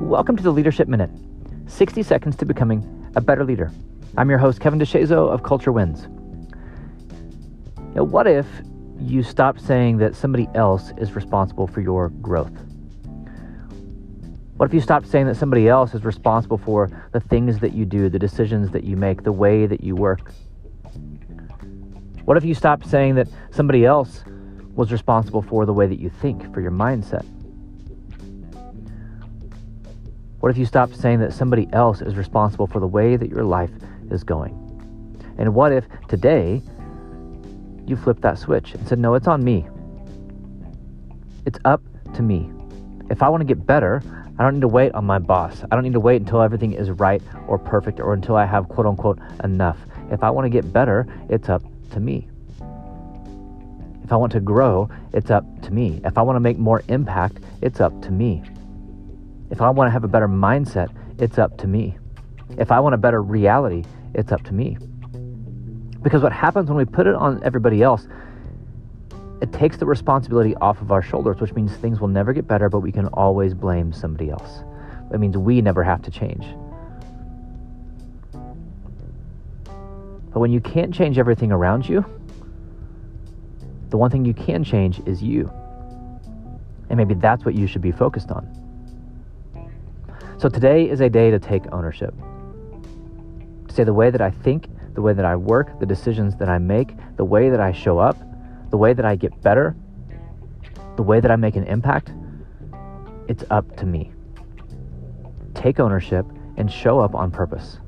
Welcome to the Leadership Minute 60 seconds to becoming a better leader. I'm your host, Kevin DeShazo of Culture Wins. Now, what if you stop saying that somebody else is responsible for your growth? What if you stop saying that somebody else is responsible for the things that you do, the decisions that you make, the way that you work? What if you stop saying that somebody else was responsible for the way that you think, for your mindset? What if you stop saying that somebody else is responsible for the way that your life is going? And what if today you flipped that switch and said, No, it's on me. It's up to me. If I want to get better, I don't need to wait on my boss. I don't need to wait until everything is right or perfect or until I have quote unquote enough. If I want to get better, it's up to me. If I want to grow, it's up to me. If I want to make more impact, it's up to me. If I want to have a better mindset, it's up to me. If I want a better reality, it's up to me. Because what happens when we put it on everybody else, it takes the responsibility off of our shoulders, which means things will never get better, but we can always blame somebody else. That means we never have to change. But when you can't change everything around you, the one thing you can change is you. And maybe that's what you should be focused on. So today is a day to take ownership. To say the way that I think, the way that I work, the decisions that I make, the way that I show up, the way that I get better, the way that I make an impact, it's up to me. Take ownership and show up on purpose.